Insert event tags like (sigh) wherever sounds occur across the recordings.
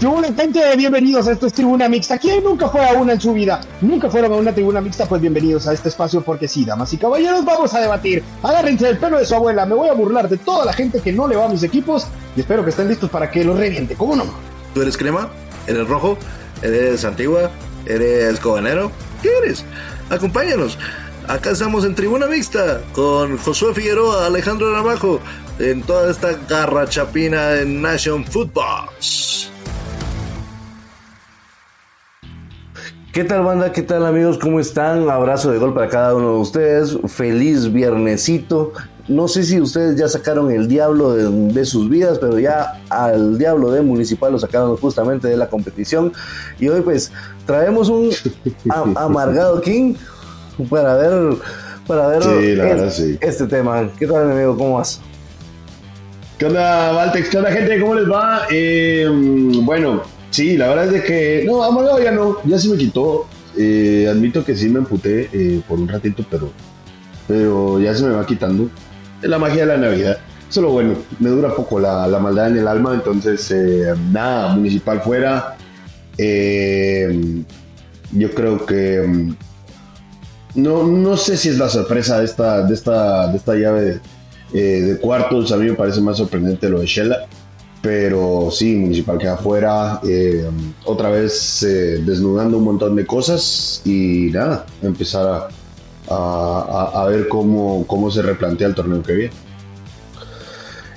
Gente, bienvenidos a esto es Tribuna Mixta. ¿Quién nunca fue a una en su vida? ¿Nunca fueron a una Tribuna Mixta? Pues bienvenidos a este espacio porque sí, damas y caballeros, vamos a debatir. Agárrense el pelo de su abuela, me voy a burlar de toda la gente que no le va a mis equipos y espero que estén listos para que lo reviente, ¿cómo no? ¿Tú eres crema? ¿Eres rojo? ¿Eres antigua? ¿Eres cobanero? ¿Qué eres? Acompáñanos. Acá estamos en Tribuna Mixta con Josué Figueroa, Alejandro Ramajo, en toda esta garra chapina de Nation Football. ¿Qué tal banda? ¿Qué tal amigos? ¿Cómo están? Abrazo de gol para cada uno de ustedes. Feliz viernesito. No sé si ustedes ya sacaron el diablo de, sus vidas, pero ya al diablo de Municipal lo sacaron justamente de la competición. Y hoy pues traemos un (laughs) amargado King para ver, para ver este, tema. ¿Qué tal amigo? ¿Cómo vas? ¿Qué onda, Valtex? ¿Qué onda gente? ¿Cómo les va? Eh, bueno, Sí, la verdad es de que, no, amargado ya no, ya se me quitó. Eh, admito que sí me emputé eh, por un ratito, pero, pero ya se me va quitando. Es la magia de la Navidad. Solo bueno, me dura poco la, maldad en el alma, entonces eh, nada, municipal fuera. yo creo que mm, no, no sé si es la sorpresa de esta, de esta, de esta llave de, de cuartos. A mí me parece más sorprendente lo de Shella pero sí, Municipal queda afuera, eh, otra vez eh, desnudando un montón de cosas y nada, empezar a, a ver cómo, cómo se replantea el torneo que viene.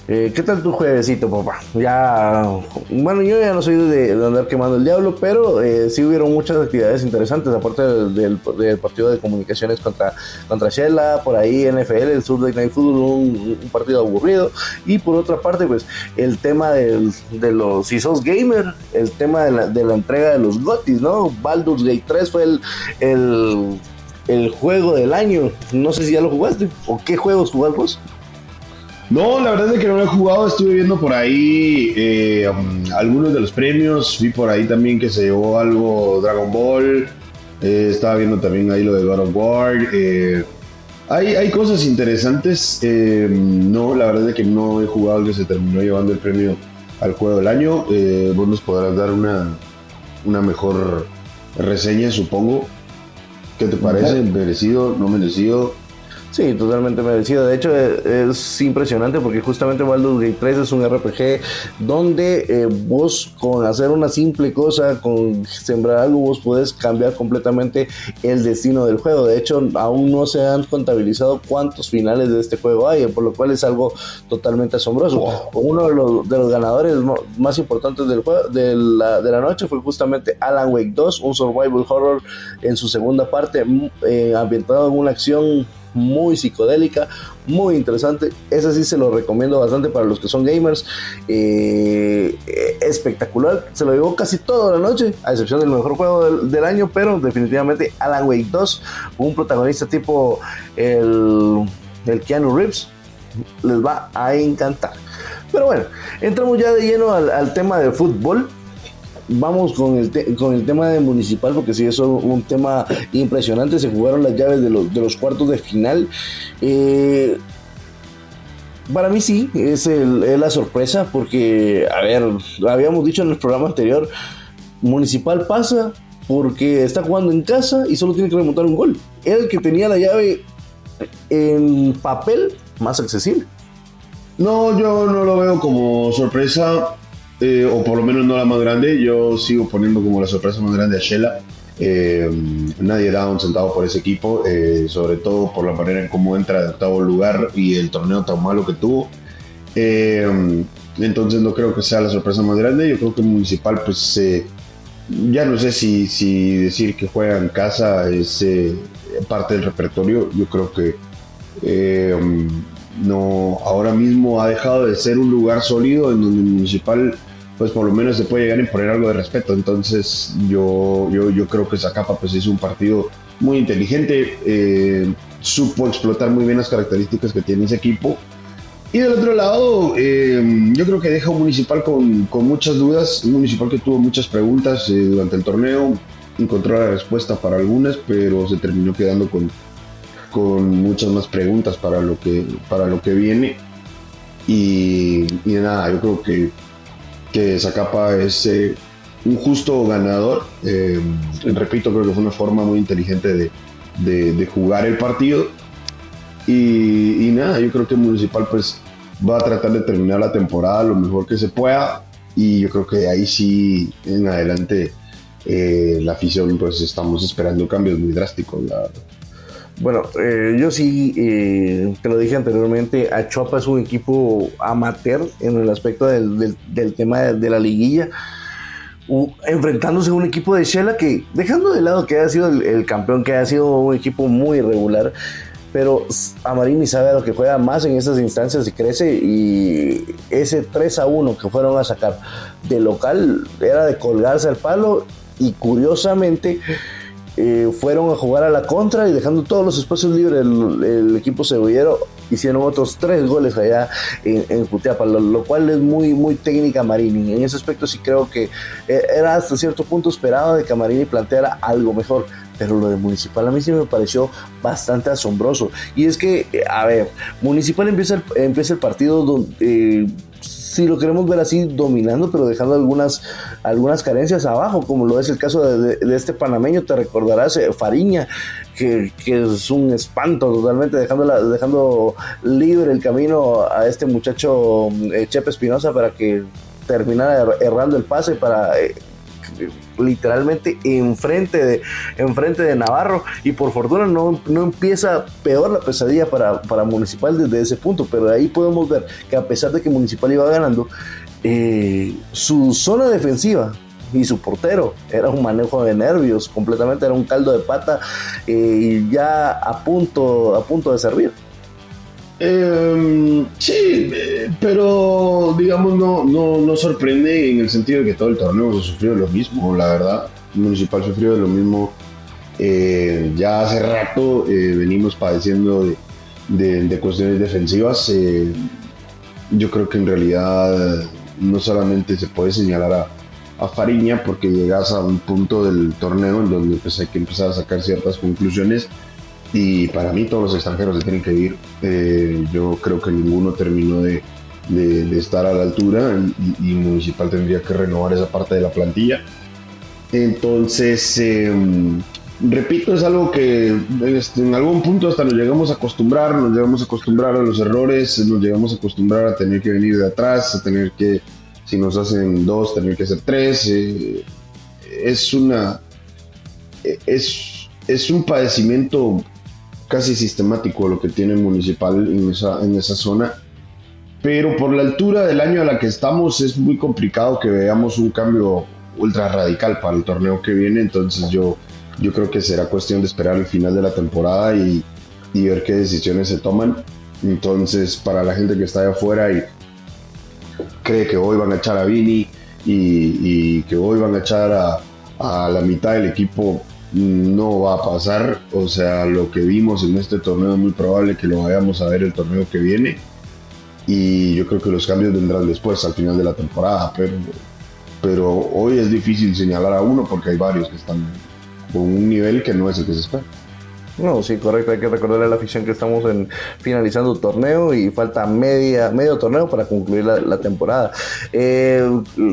Eh, ¿Qué tal tu juevesito, papá? Ya, bueno, yo ya no soy de, andar quemando el diablo, pero eh, sí hubieron muchas actividades interesantes, aparte del, partido de comunicaciones contra, contra Shella, por ahí NFL, el Sur Night Football, un, partido aburrido, y por otra parte, pues el tema de los, si sos gamer, el tema de la, de la entrega de los GOTIS, ¿no? Baldur's Gate 3 fue el, el, juego del año, no sé si ya lo jugaste, o qué juegos jugaste vos. No, la verdad es que no lo he jugado. Estuve viendo por ahí eh, um, algunos de los premios. Vi por ahí también que se llevó algo Dragon Ball. Eh, estaba viendo también ahí lo de God of War. Eh, hay, hay, cosas interesantes. no, la verdad es que no he jugado el que se terminó llevando el premio al juego del año. vos nos podrás dar una, una mejor reseña, supongo. ¿Qué te parece? ¿Merecido? ¿No merecido? Sí, totalmente merecido. De hecho, es, impresionante porque justamente Baldur's Gate 3 es un RPG donde eh, vos con hacer una simple cosa, con sembrar algo, vos podés cambiar completamente el destino del juego. De hecho, aún no se han contabilizado cuántos finales de este juego hay, por lo cual es algo totalmente asombroso. Uno de los, de los, ganadores más importantes del juego, de, la, de la noche fue justamente Alan Wake 2, un survival horror en su segunda parte, eh, ambientado en una acción muy psicodélica, muy interesante. Ese sí se lo recomiendo bastante para los que son gamers. Eh, espectacular, se lo llevó casi toda la noche, a excepción del mejor juego del, año, pero definitivamente Alan Wake 2, un protagonista tipo el, el Keanu Reeves, les va a encantar. Pero bueno, entramos ya de lleno al, al tema de fútbol vamos con el, con el tema de municipal, porque sí, eso es un tema impresionante. Se jugaron las llaves de los, de los cuartos de final. Eh, para mí sí, es, la sorpresa, porque, a ver, habíamos dicho en el programa anterior, Municipal pasa porque está jugando en casa y solo tiene que remontar un gol. Era el que tenía la llave en papel más accesible. No, yo no lo veo como sorpresa. Eh, o por lo menos no la más grande. Yo sigo poniendo como la sorpresa más grande a Shela. Eh, nadie da un centavo por ese equipo, eh, sobre todo por la manera en cómo entra de octavo lugar y el torneo tan malo que tuvo. entonces no creo que sea la sorpresa más grande. Yo creo que Municipal, pues ya no sé si, si, decir que juega en casa es parte del repertorio. Yo creo que no ahora mismo ha dejado de ser un lugar sólido en donde el Municipal pues por lo menos se puede llegar a imponer algo de respeto. Entonces yo, yo, yo creo que Zacapa pues hizo un partido muy inteligente, eh, supo explotar muy bien las características que tiene ese equipo. Y del otro lado, eh, yo creo que deja un municipal con, con, muchas dudas, un municipal que tuvo muchas preguntas eh, durante el torneo, encontró la respuesta para algunas, pero se terminó quedando con, con muchas más preguntas para lo que, para lo que viene. Y, y nada, yo creo que que Zacapa es eh, un justo ganador. Eh, repito, creo que fue una forma muy inteligente de, jugar el partido. Y, nada, yo creo que Municipal pues va a tratar de terminar la temporada lo mejor que se pueda. Y yo creo que ahí sí, en adelante, eh, la afición pues estamos esperando cambios muy drásticos. Bueno, eh, yo sí, te lo dije anteriormente, Achopa es un equipo amateur en el aspecto del, tema de, la liguilla. Enfrentándose a un equipo de Shela que, dejando de lado que haya sido el, campeón, que haya sido un equipo muy irregular, pero Amarini sabe a lo que juega más en estas instancias y crece y ese 3 a 1 que fueron a sacar de local era de colgarse al palo y curiosamente eh, fueron a jugar a la contra y dejando todos los espacios libres el, equipo cebollero hicieron otros tres goles allá en, en lo, cual es muy, muy técnica Marini. En ese aspecto sí creo que eh, era hasta cierto punto esperado de que Marini planteara algo mejor. Pero lo de Municipal a mí sí me pareció bastante asombroso. Y es que, eh, a ver, Municipal empieza el, empieza el partido donde si lo queremos ver así, dominando, pero dejando algunas, algunas carencias abajo, como lo es el caso de, este panameño, te recordarás, eh, Fariña, que, es un espanto totalmente, dejando, dejando libre el camino a este muchacho eh, Chepe Espinosa para que terminara er, errando el pase para... Eh, literalmente enfrente de, enfrente de Navarro y por fortuna no, no empieza peor la pesadilla para, para, Municipal desde ese punto, pero ahí podemos ver que a pesar de que Municipal iba ganando, eh, su zona defensiva y su portero era un manejo de nervios, completamente era un caldo de pata eh, y ya a punto, a punto de servir. Em, sí, eh, pero digamos no, no, no, sorprende en el sentido de que todo el torneo se sufrió lo mismo, la verdad. El municipal sufrió lo mismo. Eh, ya hace rato eh, venimos padeciendo de, de, cuestiones defensivas. yo creo que en realidad no solamente se puede señalar a, a, Fariña porque llegas a un punto del torneo en donde pues, hay que empezar a sacar ciertas conclusiones y para mí todos los extranjeros se tienen que ir. Eh, yo creo que ninguno terminó de, estar a la altura y, Municipal tendría que renovar esa parte de la plantilla. Entonces, em, repito, es algo que en algún punto hasta nos llegamos a acostumbrar, nos llegamos a acostumbrar a los errores, nos llegamos a acostumbrar a tener que venir de atrás, a tener que, si nos hacen dos, tener que hacer tres. Eh, es una... Es, es un padecimiento casi sistemático lo que tiene el municipal en esa, en esa zona. Pero por la altura del año a la que estamos es muy complicado que veamos un cambio ultra radical para el torneo que viene. Entonces yo, yo creo que será cuestión de esperar el final de la temporada y, y ver qué decisiones se toman. Entonces para la gente que está allá afuera y cree que hoy van a echar a Vini y, y que hoy van a echar a, a la mitad del equipo, no va a pasar. O sea, lo que vimos en este torneo es muy probable que lo vayamos a ver el torneo que viene. Y yo creo que los cambios vendrán después, al final de la temporada. Pero, pero hoy es difícil señalar a uno porque hay varios que están con un nivel que no es el que se espera. No, sí, correcto. Hay que recordarle a la afición que estamos en, finalizando torneo y falta media, medio torneo para concluir la, temporada. Eh,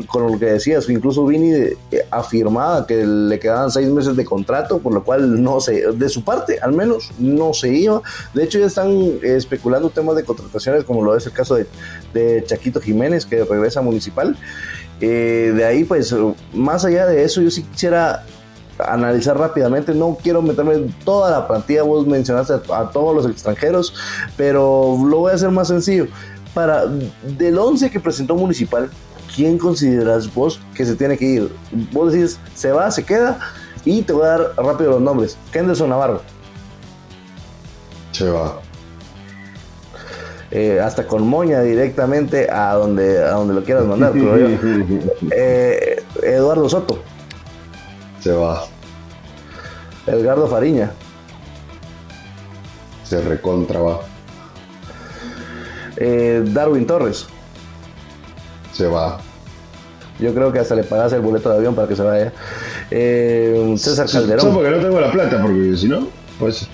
con lo que decías, incluso Vini eh, afirmaba que le quedaban seis meses de contrato, por lo cual no se, de su parte al menos, no se iba. De hecho, ya están especulando temas de contrataciones, como lo es el caso de, Chaquito Jiménez, que regresa a Municipal. Eh, de ahí, pues, más allá de eso, yo sí quisiera analizar rápidamente. No quiero meterme en toda la plantilla, vos mencionaste a, todos los extranjeros, pero lo voy a hacer más sencillo. Para del 11 que presentó Municipal, ¿quién consideras vos que se tiene que ir? Vos decís, se va, se queda, y te voy a dar rápido los nombres. Kenderson Navarro. Se va. Eh, hasta con moña directamente a donde, a donde lo quieras mandar. (laughs) Eh, Eduardo Soto. Se va. Edgardo Fariña. Se recontra va. Eh, Darwin Torres. Se va. Yo creo que hasta le pagas el boleto de avión para que se vaya. Eh, César Calderón. Solo porque no tengo la plata, porque si no, pues.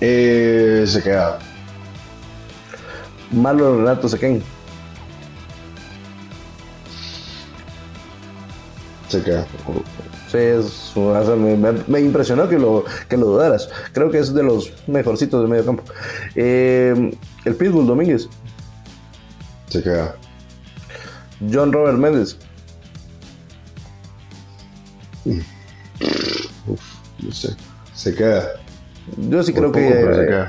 Eh, se queda. Marlon Renato Sequén. Se queda. Sí, me, impresionó que lo, que lo dudaras. Creo que es de los mejorcitos de medio campo. Eh, el Pitbull Domínguez. Se queda. John Robert Méndez. Uf, no sé. Se queda. Yo sí creo que.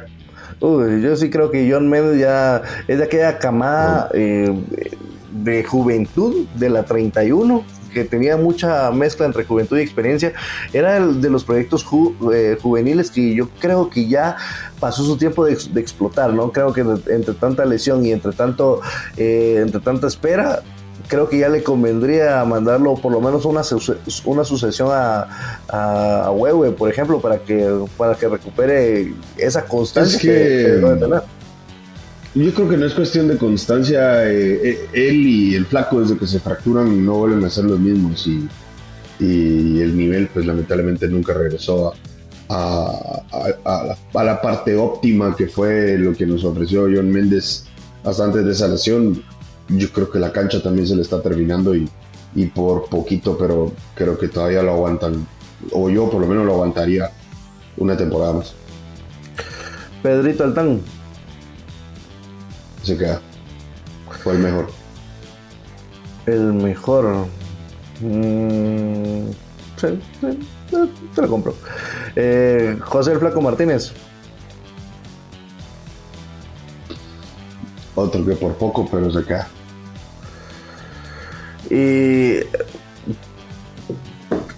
Uy, yo sí creo que John Méndez ya es de aquella camada eh, de juventud de la 31 que tenía mucha mezcla entre juventud y experiencia, era el de los proyectos eh, juveniles que yo creo que ya pasó su tiempo de, explotar, ¿no? Creo que entre tanta lesión y entre tanto, eh, entre tanta espera, creo que ya le convendría mandarlo por lo menos una, una sucesión a, a, por ejemplo, para que, para que recupere esa constancia que, debe tener. Yo creo que no es cuestión de constancia. Eh, eh, él y el flaco, desde que se fracturan, no vuelven a ser los mismos. Y, y el nivel, pues lamentablemente nunca regresó a, a, la, parte óptima que fue lo que nos ofreció John Méndez hasta antes de esa lesión. Yo creo que la cancha también se le está terminando y, y por poquito, pero creo que todavía lo aguantan. O yo por lo menos lo aguantaría una temporada más. Pedrito Altán, se queda. Fue el mejor. El mejor. Mm, sí, te lo compro. Eh, José el Flaco Martínez. Otro que por poco, pero se queda. Y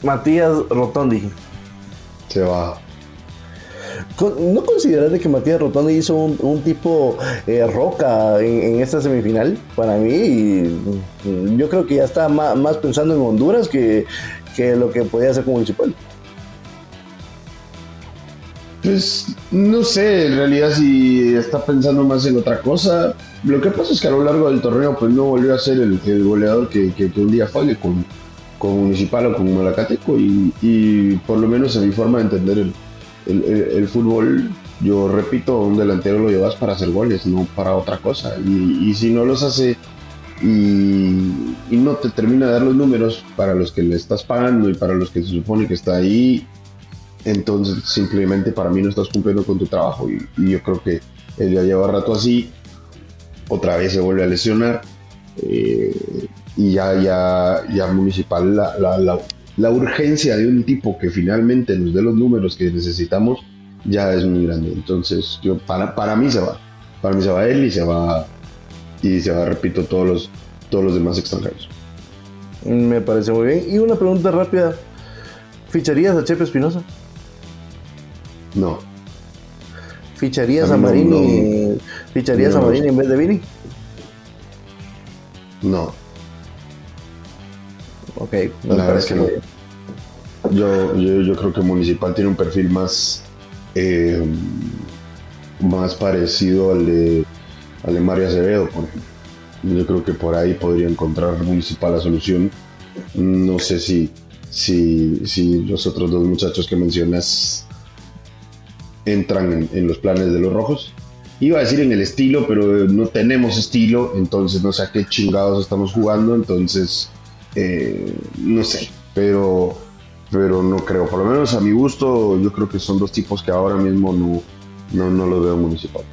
Matías Rotondi. Se va. ¿No consideras de que Matías Rotondi hizo un, tipo eh, roca en, esta semifinal? Para mí, yo creo que ya está más, pensando en Honduras que, lo que podía hacer con Municipal. Pues no sé, en realidad si está pensando más en otra cosa. Lo que pasa es que a lo largo del torneo pues no volvió a ser el, goleador que, un día fue con, con Municipal o con Malacateco y, y por lo menos en mi forma de entender el, el, fútbol, yo repito, un delantero lo llevas para hacer goles, no para otra cosa. Y, si no los hace y, no te termina de dar los números para los que le estás pagando y para los que se supone que está ahí, entonces simplemente para mí no estás cumpliendo con tu trabajo. Y, yo creo que él ya lleva rato así, otra vez se vuelve a lesionar. Eh, y ya, ya, ya Municipal la, la, la urgencia de un tipo que finalmente nos dé los números que necesitamos ya es muy grande. Entonces, yo para, para mí se va. Para mí se va él y se va y se va, repito, todos los todos los demás extranjeros. Me parece muy bien. Y una pregunta rápida. ¿Ficharías a Chepe Espinosa? No. ¿Ficharías a, Marini? ¿Ficharías a Marini en vez de Vini? No. Ok, la verdad es que no. Yo, yo, creo que Municipal tiene un perfil más, eh, más parecido al de, al de Mario Acevedo, por ejemplo. Yo creo que por ahí podría encontrar Municipal la solución. No sé si, si, si los otros dos muchachos que mencionas entran en, en, los planes de los rojos. Iba a decir en el estilo, pero no tenemos estilo, entonces no sé a qué chingados estamos jugando, entonces eh, no sé, pero, pero no creo. Por lo menos a mi gusto, yo creo que son dos tipos que ahora mismo no, no, no los veo municipal.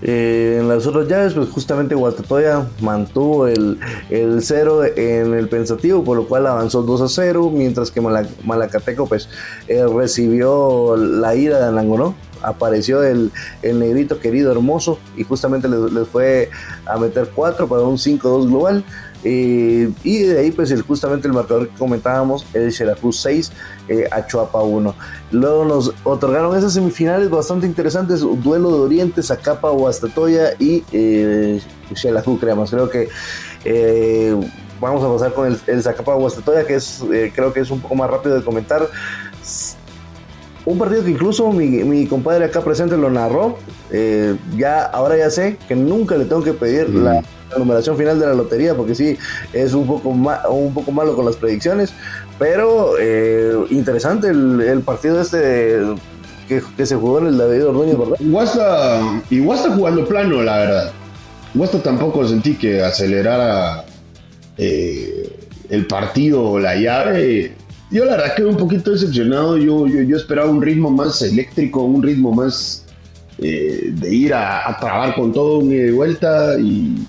Eh, en las otras llaves, pues justamente Guastatoya mantuvo el, el cero en el pensativo, por lo cual avanzó 2 a 0, mientras que Malacateco pues eh, recibió la ira de Anangonó. Apareció el, el, negrito querido hermoso y justamente les, les fue a meter 4 para un 5-2 global. Eh, y de ahí, pues el, justamente el marcador que comentábamos, el Xelajú 6 eh, a Chuapa 1. Luego nos otorgaron esas semifinales bastante interesantes: duelo de Oriente, Zacapa, Huastatoya y eh, creemos. Creo que eh, vamos a pasar con el, el Zacapa Huastatoya, que es, creo que es un poco más rápido de comentar. Un partido que incluso mi, compadre acá presente lo narró. ya, ahora ya sé que nunca le tengo que pedir la la numeración final de la lotería, porque sí, es un poco, un poco malo con las predicciones, pero eh, interesante el, partido este que, se jugó en el David Ordóñez, ¿verdad? Guasta, y Guasta jugando plano, la verdad. Guasta tampoco sentí que acelerara eh, el partido o la llave, yo la verdad quedé un poquito decepcionado. Yo, yo, esperaba un ritmo más eléctrico, un ritmo más eh, de ir a, trabar con todo un de vuelta y,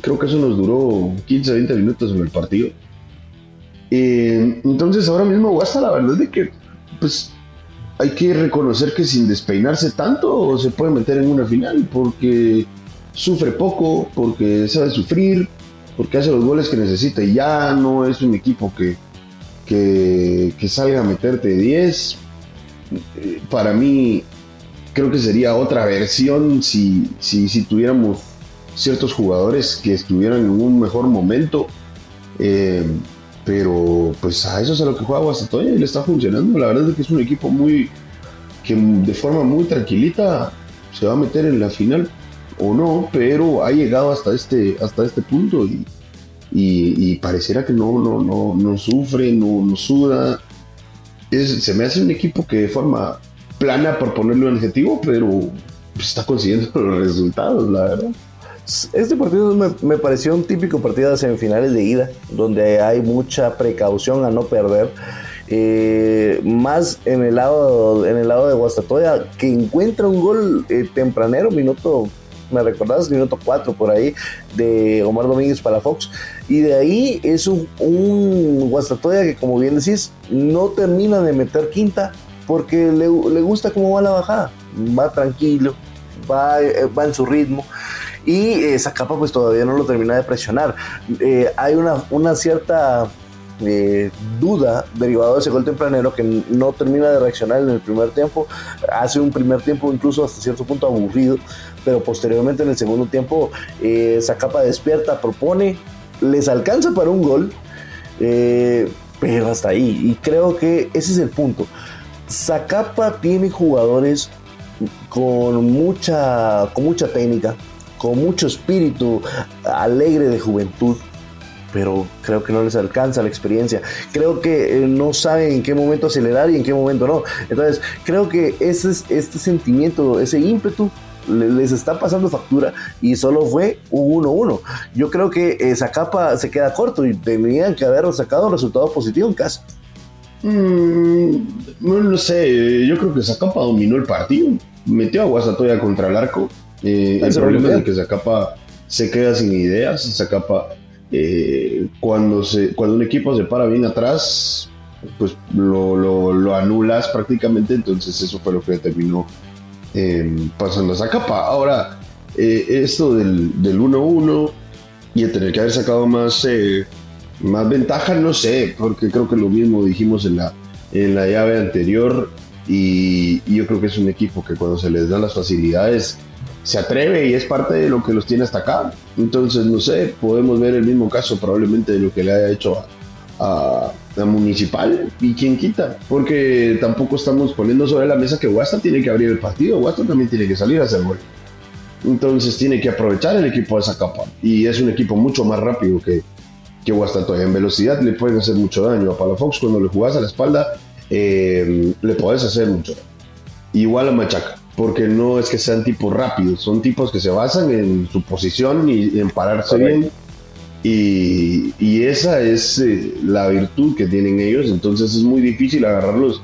creo que eso nos duró 15, 20 minutos en el partido. Eh, entonces ahora mismo Guasta la verdad de que pues hay que reconocer que sin despeinarse tanto se puede meter en una final porque sufre poco, porque sabe sufrir, porque hace los goles que necesita y ya no es un equipo que, que, salga a meterte 10. Para mí creo que sería otra versión si, si, tuviéramos ciertos jugadores que estuvieran en un mejor momento. Eh, pero pues a eso es a lo que juega Guastatoya y le está funcionando. La verdad es que es un equipo muy que de forma muy tranquilita se va a meter en la final o no, pero ha llegado hasta este, hasta este punto y, y, pareciera que no, no, no, no sufre, no, no suda. Se me hace un equipo que de forma plana por ponerle un adjetivo, pero está consiguiendo (laughs) los resultados, la verdad. Este partido me, pareció un típico partido de semifinales de ida, donde hay mucha precaución a no perder. Eh, más en el lado en el lado de Guastatoya, que encuentra un gol eh, tempranero, minuto, me recordás, minuto 4 por ahí, de Omar Domínguez para Fox. Y de ahí es un, un Guastatoya que, como bien decís, no termina de meter quinta porque le, gusta cómo va la bajada. Va tranquilo, va, eh, va en su ritmo y esa capa pues todavía no lo termina de presionar. Eh, hay una, una cierta eh, duda derivado de ese gol tempranero que no termina de reaccionar en el primer tiempo, hace un primer tiempo incluso hasta cierto punto aburrido, pero posteriormente en el segundo tiempo eh, esa capa despierta, propone, les alcanza para un gol, pero hasta ahí, y creo que ese es el punto. Zacapa tiene jugadores con mucha, con mucha técnica, con mucho espíritu alegre de juventud, pero creo que no les alcanza la experiencia. Creo que eh, no saben en qué momento acelerar y en qué momento no. Entonces, creo que ese, este sentimiento, ese ímpetu, les está pasando factura y solo fue un 1-1. Yo creo que esa capa se queda corto y tendrían que haber sacado un resultado positivo en casa. Mm, no, no, sé, yo creo que esa capa dominó el partido. Metió a Guasatoya contra el arco eh, el problema es que Zacapa se queda sin ideas, Zacapa eh, cuando, se, cuando un equipo se para bien atrás, pues lo, lo, anulas prácticamente, entonces eso fue lo que terminó eh, pasando a Zacapa. Ahora, eh, esto del 1-1 y el tener que haber sacado más, más ventaja, no sé, porque creo que lo mismo dijimos en la, en la llave anterior y, y yo creo que es un equipo que cuando se les dan las facilidades se atreve y es parte de lo que los tiene hasta acá. Entonces, no sé, podemos ver el mismo caso probablemente de lo que le haya hecho a, a, Municipal y quién quita, porque tampoco estamos poniendo sobre la mesa que Guasta tiene que abrir el partido, Guasta también tiene que salir a hacer gol. Entonces tiene que aprovechar el equipo de esa y es un equipo mucho más rápido que, que Guastatoya. En velocidad le pueden hacer mucho daño. A Palafox cuando le jugás a la espalda eh, le podés hacer mucho. Igual a Machaca porque no es que sean tipos rápidos, son tipos que se basan en su posición y en pararse bien. Y, y, esa es eh, la virtud que tienen ellos, entonces es muy difícil agarrarlos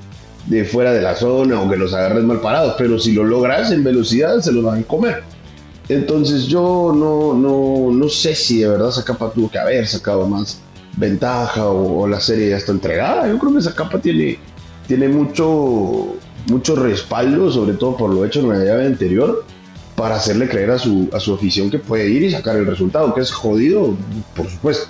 de fuera de la zona o que los agarres mal parados, pero si lo logras en velocidad se los van a comer. Entonces yo no, no, no sé si de verdad esa capa tuvo que haber sacado más ventaja o, o la serie ya está entregada. Yo creo que esa capa tiene, tiene mucho, mucho respaldo, sobre todo por lo hecho en la llave anterior, para hacerle creer a su, a su afición que puede ir y sacar el resultado, que es jodido, por supuesto.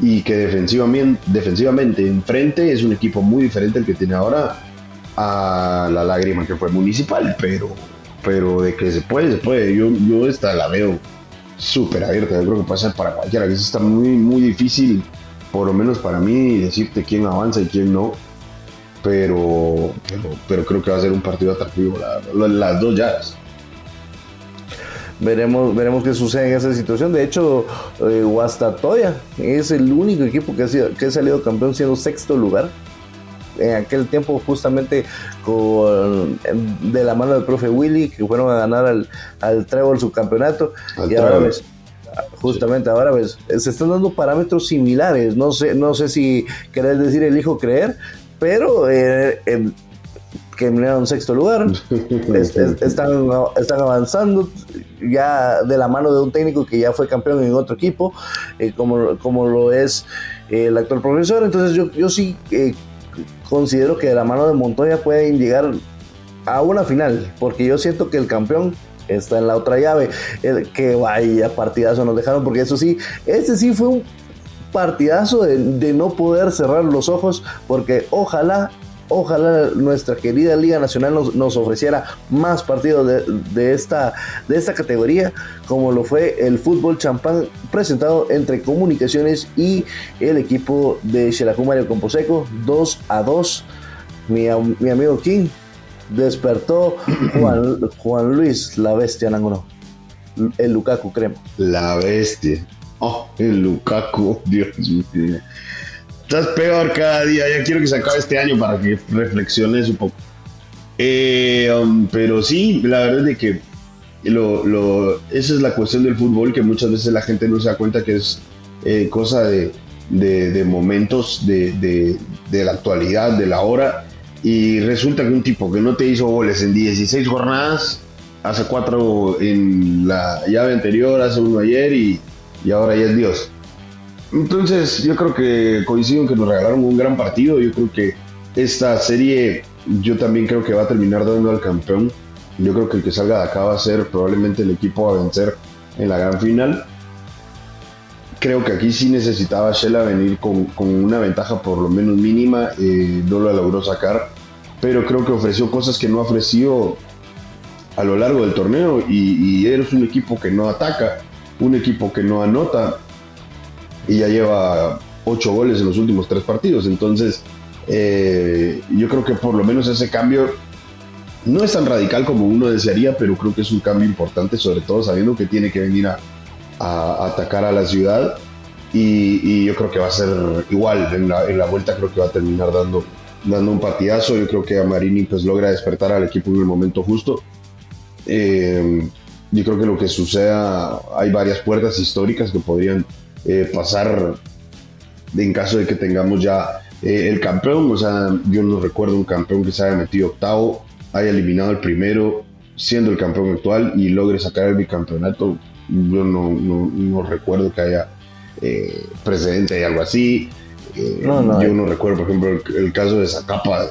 Y que defensivamente, defensivamente enfrente es un equipo muy diferente al que tiene ahora a la lágrima que fue municipal, pero, pero de que se puede, se puede. Yo, yo esta la veo súper abierta, yo creo que ser para cualquiera, que está muy, muy difícil, por lo menos para mí, decirte quién avanza y quién no pero, pero, creo que va a ser un partido atractivo, las dos llaves. Veremos, veremos qué sucede en esa situación. De hecho, eh, Guastatoya es el único equipo que ha, sido, que ha salido campeón siendo sexto lugar. En aquel tiempo, justamente con, de la mano del profe Willy, que fueron a ganar al, al Trevor su campeonato. y ahora, Justamente ahora ves, se están dando parámetros similares. No sé, no sé si querés decir el hijo creer, pero eh, que en sexto lugar. (laughs) están, están avanzando ya de la mano de un técnico que ya fue campeón en otro equipo, eh, como, como lo es eh, el actual profesor. Entonces yo, yo sí eh, considero que de la mano de Montoya pueden llegar a una final, porque yo siento que el campeón está en la otra llave, que vaya partidazo nos dejaron, porque eso sí, ese sí fue un partidazo de, de no poder cerrar los ojos, porque ojalá Ojalá nuestra querida Liga Nacional nos, ofreciera más partidos de, esta, de esta categoría, como lo fue el fútbol champán presentado entre Comunicaciones y el equipo de Xelajú Mario Composeco, 2 a 2. Mi, amigo King despertó (clears throat) Juan, Juan Luis, la bestia, Nanguno. El Lukaku, crema. La bestia. Oh, el Lukaku, Dios mío. Estás peor cada día. Ya quiero que se acabe este año para que reflexiones un poco. Eh, um, pero sí, la verdad es que lo, esa es la cuestión del fútbol, que muchas veces la gente no se da cuenta que es eh, cosa de, momentos de, de, la actualidad, de la hora. Y resulta que un tipo que no te hizo goles en 16 jornadas, hace cuatro en la llave anterior, hace uno ayer y, y ahora ya es Dios. Entonces, yo creo que coincido en que nos regalaron un gran partido. Yo creo que esta serie, yo también creo que va a terminar dando al campeón. Yo creo que el que salga de acá va a ser probablemente el equipo a vencer en la gran final. Creo que aquí sí necesitaba Shela venir con, una ventaja por lo menos mínima. Eh, no lo logró sacar, pero creo que ofreció cosas que no ha ofrecido a lo largo del torneo. Y, y eres un equipo que no ataca, un equipo que no anota y ya lleva ocho goles en los últimos tres partidos. Entonces, eh, yo creo que por lo menos ese cambio no es tan radical como uno desearía, pero creo que es un cambio importante, sobre todo sabiendo que tiene que venir a, atacar a la ciudad. Y, yo creo que va a ser igual. En la, vuelta creo que va a terminar dando, dando un partidazo. Yo creo que a Marini pues logra despertar al equipo en el momento justo. Eh, yo creo que lo que suceda, hay varias puertas históricas que podrían eh, pasar en caso de que tengamos ya eh, el campeón. O sea, yo no recuerdo un campeón que se haya metido octavo, haya eliminado el primero, siendo el campeón actual y logre sacar el bicampeonato. Yo no, no, recuerdo que haya eh, precedente de algo así. Yo no recuerdo, por ejemplo, el, caso de Zacapa.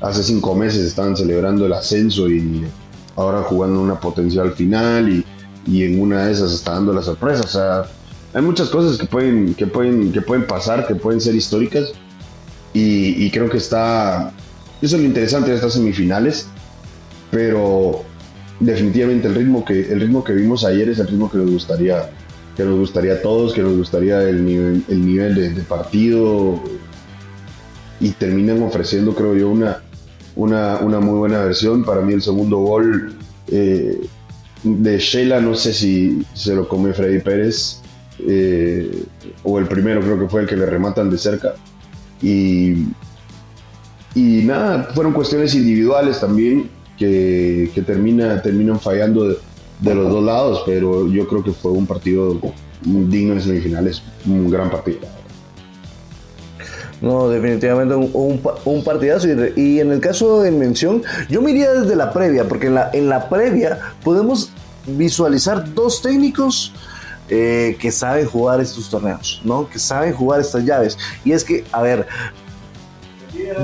Hace cinco meses estaban celebrando el ascenso y ahora jugando una potencial final y, y en una de esas está dando la sorpresa. O sea, hay muchas cosas que pueden, que pueden, que pueden pasar, que pueden ser históricas. Y, creo que está. Eso es lo interesante de estas semifinales. Pero definitivamente el ritmo que, el ritmo que vimos ayer es el ritmo que nos gustaría, que nos gustaría a todos, que nos gustaría el nivel, el nivel de, partido. Y terminan ofreciendo, creo yo, una, una, una muy buena versión. Para mí el segundo gol eh, de Sheila, no sé si se lo come Freddy Pérez eh, o el primero creo que fue el que le rematan de cerca. Y, y nada, fueron cuestiones individuales también que, que termina, terminan fallando de, los dos lados, pero yo creo que fue un partido digno en semifinales, un gran partido. No, definitivamente un, un, partidazo. Y, y, en el caso de mención, yo me iría desde la previa, porque en la, en la previa podemos visualizar dos técnicos eh, que saben jugar estos torneos, ¿no? Que saben jugar estas llaves. Y es que, a ver,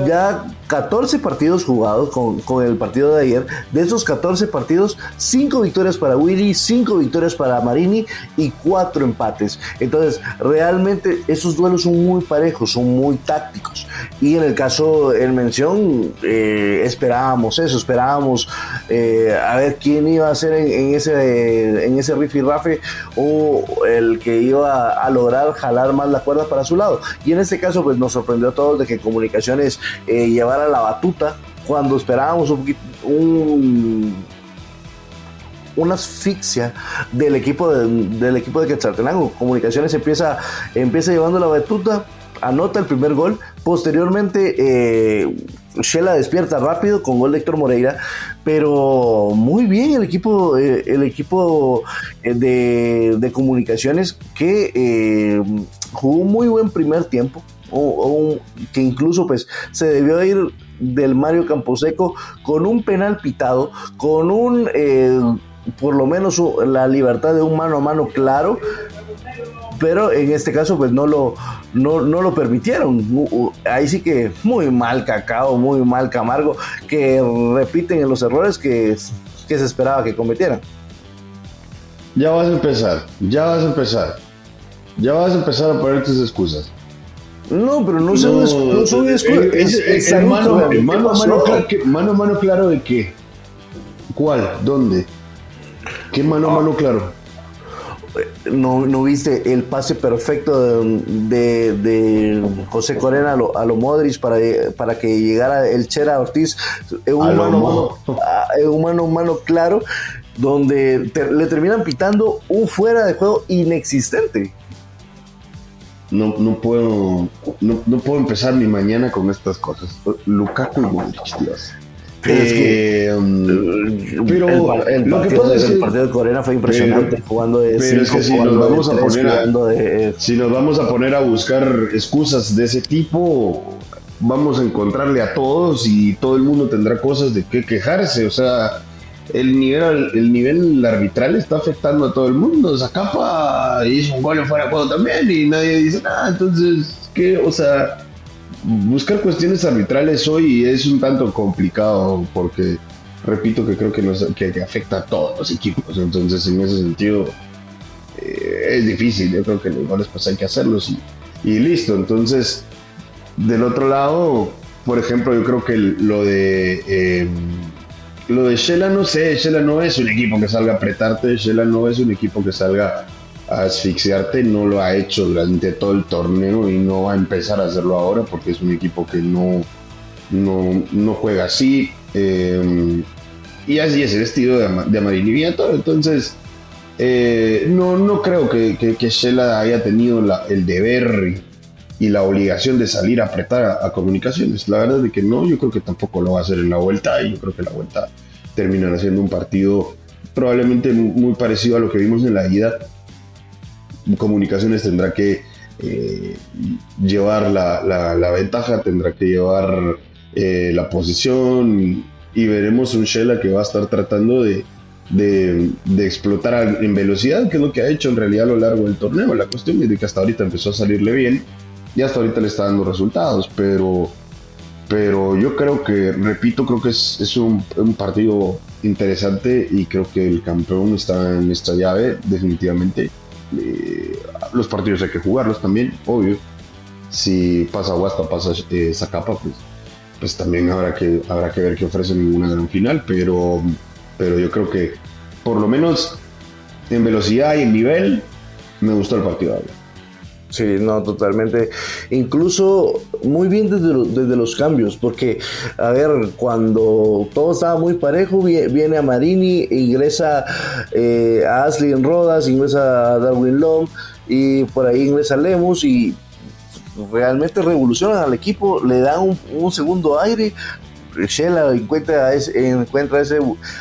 ya 14 partidos jugados con, el partido de ayer. De esos 14 partidos, 5 victorias para Willy, 5 victorias para Marini y 4 empates. Entonces, realmente esos duelos son muy parejos, son muy tácticos. Y en el caso en mención, eh, esperábamos eso, esperábamos eh, a ver quién iba a ser en, ese, en ese rafe o el que iba a lograr jalar más la cuerda para su lado. Y en este caso, pues nos sorprendió a todos de que Comunicaciones eh, la batuta cuando esperábamos un, una asfixia del equipo de, del equipo de Quetzaltenango. Comunicaciones empieza, empieza llevando la batuta, anota el primer gol, posteriormente eh, despierta rápido con gol de Héctor Moreira, pero muy bien el equipo, eh, el equipo eh, de, comunicaciones que eh, jugó un muy buen primer tiempo, que incluso pues se debió ir del Mario Camposeco con un penal pitado, con un por lo menos la libertad de un mano a mano claro, pero en este caso pues no lo, no, lo permitieron. Ahí sí que muy mal Cacao, muy mal Camargo, que repiten en los errores que, que se esperaba que cometieran. Ya vas a empezar, ya vas a empezar. Ya vas a empezar a poner tus excusas. No, pero no son, no, son excusas. mano, mano, mano, mano claro de qué. ¿Cuál? ¿Dónde? ¿Qué mano a mano claro? no, no viste el pase perfecto de, José Corena a lo, a Modric para, para que llegara el Chera Ortiz, un mano, un mano, mano claro, donde le terminan pitando un fuera de juego inexistente. No, no puedo no, puedo empezar mi mañana con estas cosas. Lukaku y Modric, Dios. Eh, um, pero el, lo que pasa es que el partido de Corena fue impresionante jugando de pero es que si nos vamos a poner a, si nos vamos a poner a buscar excusas de ese tipo vamos a encontrarle a todos y todo el mundo tendrá cosas de qué quejarse o sea el nivel el nivel arbitral está afectando a todo el mundo. Zacapa hizo un gol fuera de juego también y nadie dice nada. Entonces qué o sea buscar cuestiones arbitrales hoy es un tanto complicado porque repito que creo que, nos, que, afecta a todos los equipos. Entonces en ese sentido eh, es difícil. Yo creo que los goles pues hay que hacerlos y, listo. Entonces del otro lado por ejemplo yo creo que lo de eh, lo de Shela no sé Shela no es un equipo que salga a apretarte Shela no es un equipo que salga asfixiarte, no lo ha hecho durante todo el torneo y no va a empezar a hacerlo ahora porque es un equipo que no, no, juega así. Eh, y así es el estilo de, de Entonces, eh, no, no creo que, que, Shela haya tenido el deber y, la obligación de salir a apretar a, comunicaciones. La verdad es que no, yo creo que tampoco lo va a hacer en la vuelta y yo creo que la vuelta terminará siendo un partido probablemente muy parecido a lo que vimos en la ida Comunicaciones tendrá que eh, llevar la, ventaja, tendrá que llevar eh, la posición y veremos un Shela que va a estar tratando de, explotar en velocidad, que es lo que ha hecho en realidad a lo largo del torneo. La cuestión es de que hasta ahorita empezó a salirle bien y hasta ahorita le está dando resultados, pero, pero yo creo que, repito, creo que es, un, un, partido interesante y creo que el campeón está en esta llave, definitivamente. Eh, los partidos hay que jugarlos también, obvio. Si pasa Guasta, pasa eh, Zacapa, pues, pues también habrá que, habrá que ver qué ofrecen en una gran final, pero, pero yo creo que por lo menos en velocidad y en nivel me gustó el partido. Sí, no, totalmente. Incluso muy bien desde, los cambios, porque, a ver, cuando todo estaba muy parejo, viene a Marini, ingresa eh, a en Rodas, ingresa a Darwin Long, y por ahí ingresa Lemus, y realmente revolucionan al equipo, le dan un segundo aire, Shela encuentra ese, encuentra ese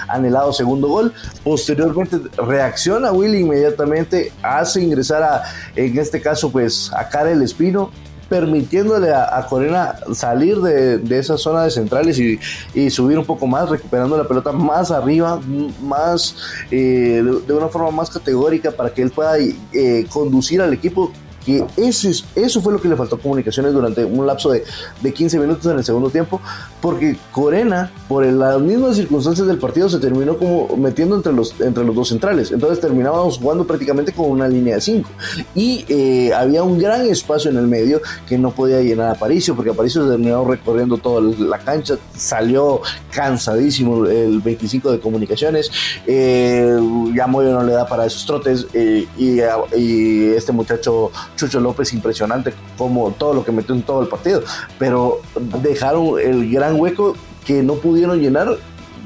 anhelado segundo gol. Posteriormente reacciona Willy inmediatamente, hace ingresar a, en este caso, pues a Karel Espino, permitiéndole a, Corena salir de, esa zona de centrales y, subir un poco más, recuperando la pelota más arriba, más eh, de, una forma más categórica para que él pueda eh, conducir al equipo que eso, eso fue lo que le faltó a Comunicaciones durante un lapso de, de 15 minutos en el segundo tiempo, porque Corena, por las mismas circunstancias del partido, se terminó como metiendo entre los, entre los dos centrales. Entonces terminábamos jugando prácticamente con una línea de 5. Y eh, había un gran espacio en el medio que no podía llenar a Aparicio, porque Aparicio terminó recorriendo toda la cancha, salió cansadísimo el 25 de Comunicaciones. Eh, ya Moyo no le da para esos trotes. Eh, y este muchacho Chucho López impresionante como todo lo que metió en todo el partido, pero dejaron el gran hueco que no pudieron llenar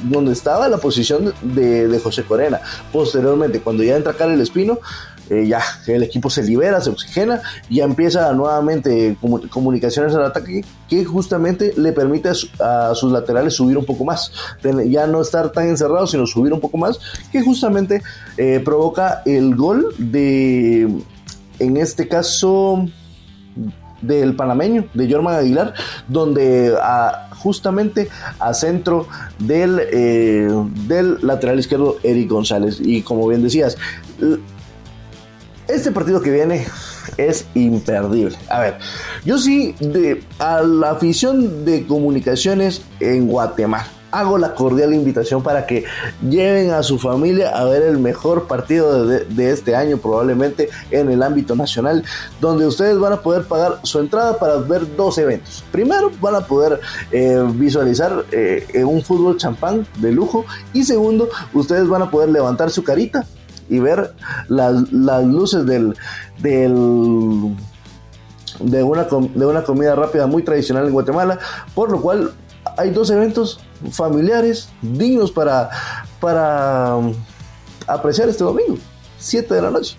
donde estaba la posición de, José Corena. Posteriormente, cuando ya entra el Espino, eh, ya el equipo se libera, se oxigena ya empieza nuevamente comunicaciones al ataque que justamente le permite a, sus laterales subir un poco más, ya no estar tan encerrados, sino subir un poco más, que justamente eh, provoca el gol de, en este caso, del panameño, de Jorman Aguilar, donde justamente a centro del, eh, del lateral izquierdo Eric González. Y como bien decías, este partido que viene es imperdible. A ver, yo sí, de, a la afición de comunicaciones en Guatemala hago la cordial invitación para que lleven a su familia a ver el mejor partido de, este año, probablemente en el ámbito nacional, donde ustedes van a poder pagar su entrada para ver dos eventos. Primero, van a poder eh, visualizar eh, un fútbol champán de lujo y segundo, ustedes van a poder levantar su carita y ver las, luces de una comida rápida muy tradicional en Guatemala, por lo cual hay dos eventos familiares dignos para, para um, apreciar este domingo, 7 de la noche.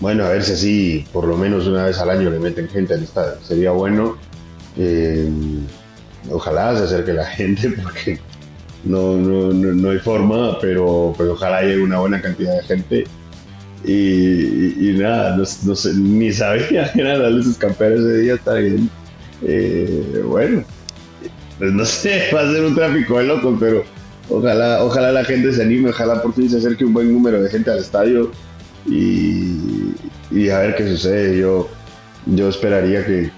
Bueno, a ver si así por lo menos una vez al año le meten gente al estadio. Sería bueno. Eh, ojalá se acerque la (laughs) gente porque no, no, hay forma, pero pues ojalá llegue una buena cantidad de gente. Y, nada, no, sé, ni sabía (laughs) que eran las luces campeones ese día, está bien. Eh, bueno, pues no sé, (laughs) va a ser un tráfico de locos, pero ojalá, ojalá la gente se anime, ojalá por fin se acerque un buen número de gente al estadio y, a ver qué sucede. Yo, yo esperaría que,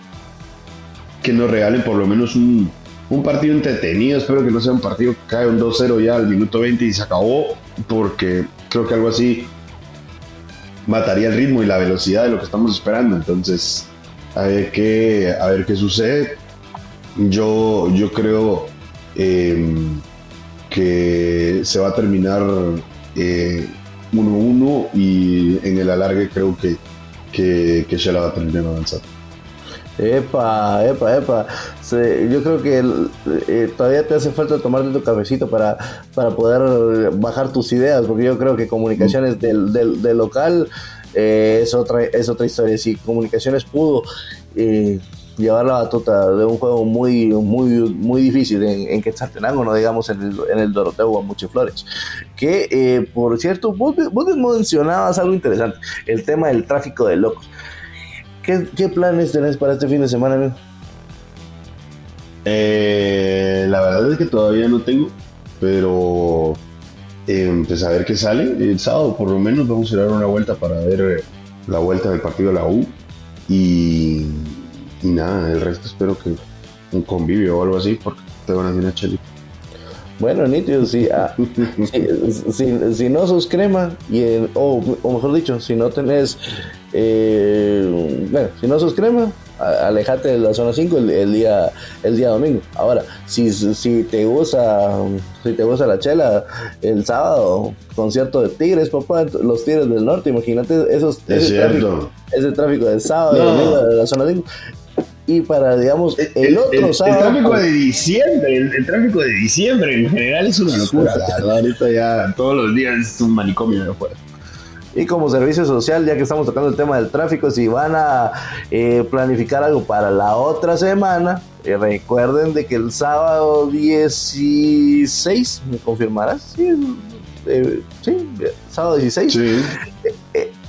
que nos regalen por lo menos un, partido entretenido. Espero que no sea un partido que cae un 2-0 ya al minuto 20 y se acabó, porque creo que algo así mataría el ritmo y la velocidad de lo que estamos esperando. Entonces, a ver qué, a ver qué sucede. Yo, yo creo em, que se va a terminar 1-1 eh, y en el alargue creo que, que, que Shela va a terminar avanzando. Epa, epa, epa. yo creo que eh, todavía te hace falta tomarte tu cafecito para, para poder bajar tus ideas, porque yo creo que comunicaciones del, del, local eh, es, otra, es otra historia. Si comunicaciones pudo llevar la batuta de un juego muy, muy, muy difícil en, en Quetzaltenango, no digamos en el, en el Doroteo o en Flores. Que, eh, por cierto, vos, vos, mencionabas algo interesante, el tema del tráfico de locos. ¿Qué, qué planes tenés para este fin de semana, amigo? Eh, la verdad es que todavía no tengo, pero eh, pues a ver qué sale. El sábado por lo menos vamos a dar una vuelta para ver la vuelta del partido de la U. Y y nada, el resto espero que un convivio o algo así, porque te van a hacer una chelita. Bueno, nítido, si, ah, (laughs) si, no sos crema, y o, mejor dicho, si no tenés, eh, bueno, si no sos crema, alejate de la zona 5 el, día el día domingo. Ahora, si, si te gusta si te gusta la chela el sábado, concierto de Tigres, papá, los Tigres del Norte, imagínate esos ese, tráfico, ese tráfico del sábado y domingo de la zona 5 y para, digamos, el, otro sábado. El tráfico de diciembre, el, tráfico de diciembre en general es una locura. ahorita ya todos los días es un manicomio de afuera. Y como servicio social, ya que estamos tocando el tema del tráfico, si van a eh, planificar algo para la otra semana, eh, recuerden de que el sábado 16, ¿me confirmarás? Sí, eh, sí sábado 16. Sí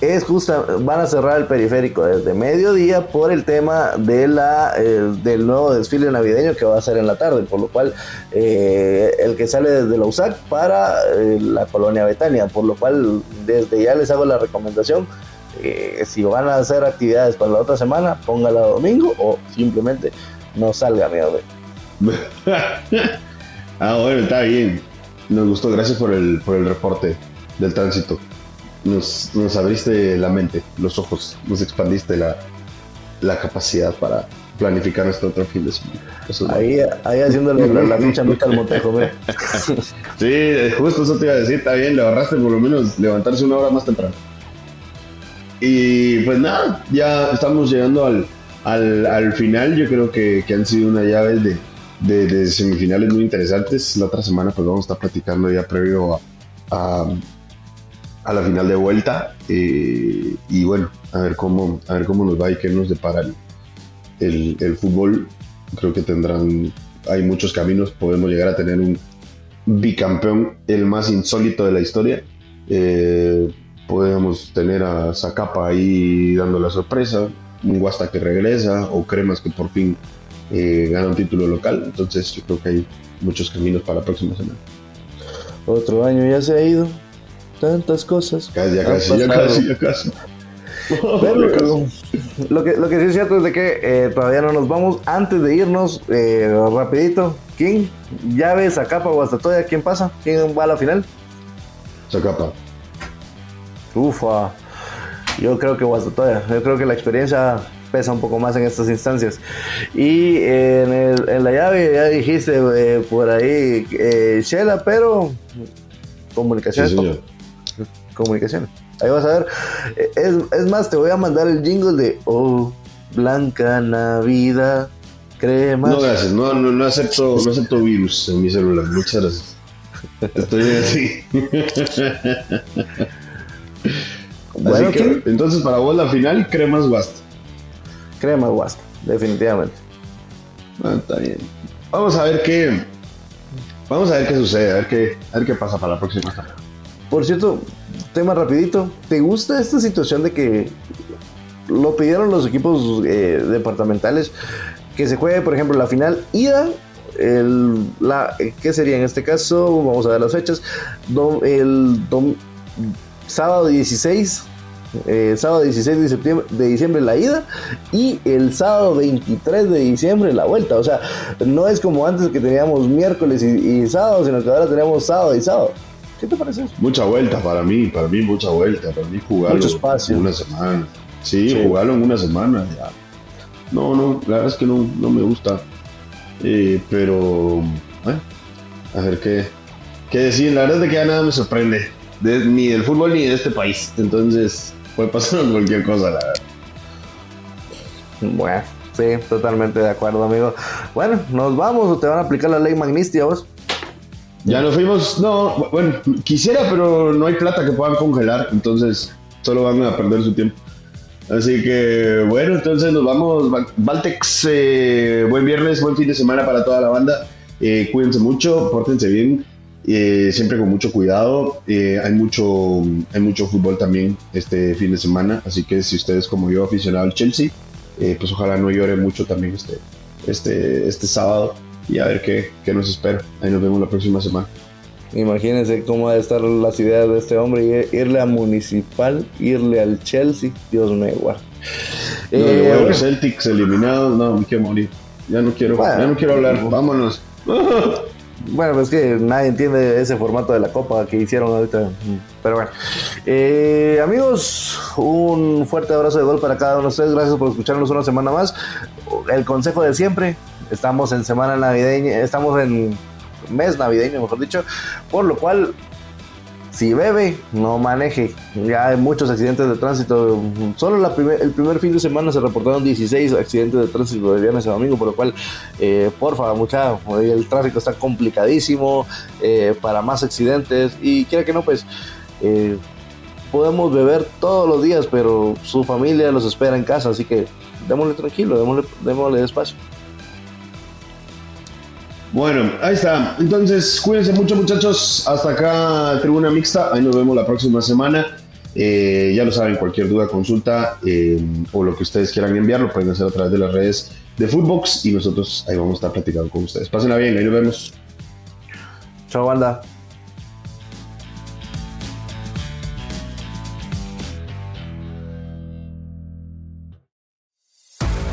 es justa, van a cerrar el periférico desde mediodía por el tema de la, del nuevo desfile navideño que va a ser en la tarde, por lo cual eh, el que sale desde la USAC para eh, la colonia Betania, por lo cual desde ya les hago la recomendación, eh, si van a hacer actividades para la otra semana, póngala domingo o simplemente no salga, miedo. (laughs) ah, bueno, está bien. Nos gustó, gracias por el, por el reporte del tránsito nos, nos abriste la mente, los ojos, nos expandiste la, la capacidad para planificar nuestro otro fin de semana. ahí, ahí haciéndole la, la ficha al motejo, (laughs) Sí, justo eso te iba a decir, está bien, le ahorraste por lo menos levantarse una hora más temprano. Y pues nada, ya estamos llegando al, al, al final, yo creo que, que, han sido una llave de, de, de, semifinales muy interesantes. La otra semana pues vamos a estar platicando ya previo a a la final de vuelta. Eh, y bueno, a ver cómo, a ver cómo nos va y qué nos depara el, el, fútbol. Creo que tendrán, hay muchos caminos. Podemos llegar a tener un bicampeón, el más insólito de la historia. Eh, podemos tener a Zacapa ahí dando la sorpresa, un Guasta que regresa o Cremas que por fin eh, gana un título local. Entonces yo creo que hay muchos caminos para la próxima semana. Otro año ya se ha ido, tantas cosas. Ya casi, ya casi, (laughs) ya casi. Pero lo que, lo que sí es cierto es de que eh, todavía no nos vamos. Antes de irnos, eh, rapidito, ¿quién ya ve Zacapa o Guastatoya? ¿Quién pasa? ¿Quién va a la final? Zacapa. Ufa, yo creo que Guastatoya. Yo creo que la experiencia pesa un poco más en estas instancias. Y en, el, en la llave ya dijiste eh, por ahí eh, Shela, pero comunicaciones. Sí, comunicaciones. Ahí vas a ver. Es, es, más, te voy a mandar el jingle de Oh, Blanca Navidad, crema. No, gracias. No, no, no, acepto, no acepto virus en mi celular. Muchas gracias. Estoy así. (laughs) bueno, así que, entonces, para vos la final, cremas Guasta. Cremas Guasta, definitivamente. Ah, está bien. Vamos a ver qué. Vamos a ver qué sucede, a ver qué, a ver qué pasa para la próxima. Por cierto, tema rapidito. ¿Te gusta esta situación de que lo pidieron los equipos eh, departamentales que se juegue, por ejemplo, la final ida? El, la, ¿Qué sería en este caso? Vamos a ver las fechas. El sábado 16, eh, sábado 16 de, septiembre, de diciembre la ida y el sábado 23 de diciembre la vuelta. O sea, no es como antes que teníamos miércoles y, y sábado, sino que ahora tenemos sábado y sábado. ¿Qué te parece eso? Mucha vuelta para mí, para mí mucha vuelta, para mí jugarlo Mucho espacio. en una semana. Sí, sí, jugarlo en una semana ya. No, no, la verdad es que no, no me gusta. Eh, pero, eh, a ver qué, qué decir. La verdad es que ya nada me sorprende, de, ni del fútbol ni de este país. Entonces, puede pasar (laughs) cualquier cosa, la verdad. Bueno, sí, totalmente de acuerdo, amigo. Bueno, ¿nos vamos o te van a aplicar la ley Magnistia vos? Ya nos fuimos, no, bueno, quisiera, pero no hay plata que puedan congelar, entonces solo van a perder su tiempo. Así que, bueno, entonces nos vamos. Valtex, eh, buen viernes, buen fin de semana para toda la banda. Eh, cuídense mucho, pórtense bien, eh, siempre con mucho cuidado. hay, mucho, hay mucho fútbol también este fin de semana, así que si ustedes como yo aficionado al Chelsea, pues ojalá no lloren mucho también este, este, este sábado y a ver qué, qué nos espera. Ahí nos vemos la próxima semana. Imagínense cómo va a estar las ideas de este hombre, irle a Municipal, irle al Chelsea, Dios me guarde. No, eh, bueno, Celtics eliminados, no, me quiero morir. Ya no quiero, bueno, ya no quiero hablar, vámonos. (laughs) Bueno, pues que nadie entiende ese formato de la copa que hicieron ahorita. Pero bueno. Eh, amigos, un fuerte abrazo de gol para cada uno de ustedes. Gracias por escucharnos una semana más. El consejo de siempre, estamos en semana navideña, estamos en mes navideño, mejor dicho, por lo cual si bebe, no maneje. Ya hay muchos accidentes de tránsito. Solo la primer, el primer fin de semana se reportaron 16 accidentes de tránsito de viernes a domingo, por lo cual, eh, porfa, mucha, el tráfico está complicadísimo eh, para más accidentes. Y quiera que no, pues eh, podemos beber todos los días, pero su familia los espera en casa, así que démosle tranquilo, démosle, démosle despacio. Bueno, ahí está. Entonces, cuídense mucho, muchachos. Hasta acá, Tribuna Mixta. Ahí nos vemos la próxima semana. Eh, ya lo saben, cualquier duda, consulta eh, o lo que ustedes quieran enviar, lo pueden hacer a través de las redes de Footbox y nosotros ahí vamos a estar platicando con ustedes. Pásenla bien, ahí nos vemos. Chao, banda.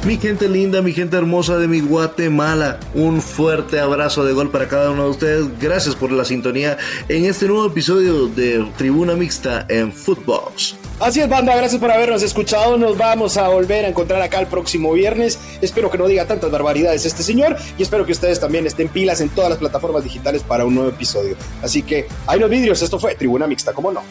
Mi gente linda, mi gente hermosa de mi Guatemala, un fuerte abrazo de gol para cada uno de ustedes. Gracias por la sintonía en este nuevo episodio de Tribuna Mixta en Footbox. Así es, banda, gracias por habernos escuchado. Nos vamos a volver a encontrar acá el próximo viernes. Espero que no diga tantas barbaridades este señor y espero que ustedes también estén pilas en todas las plataformas digitales para un nuevo episodio. Así que, ahí los vidrios, esto fue Tribuna Mixta, ¿cómo no?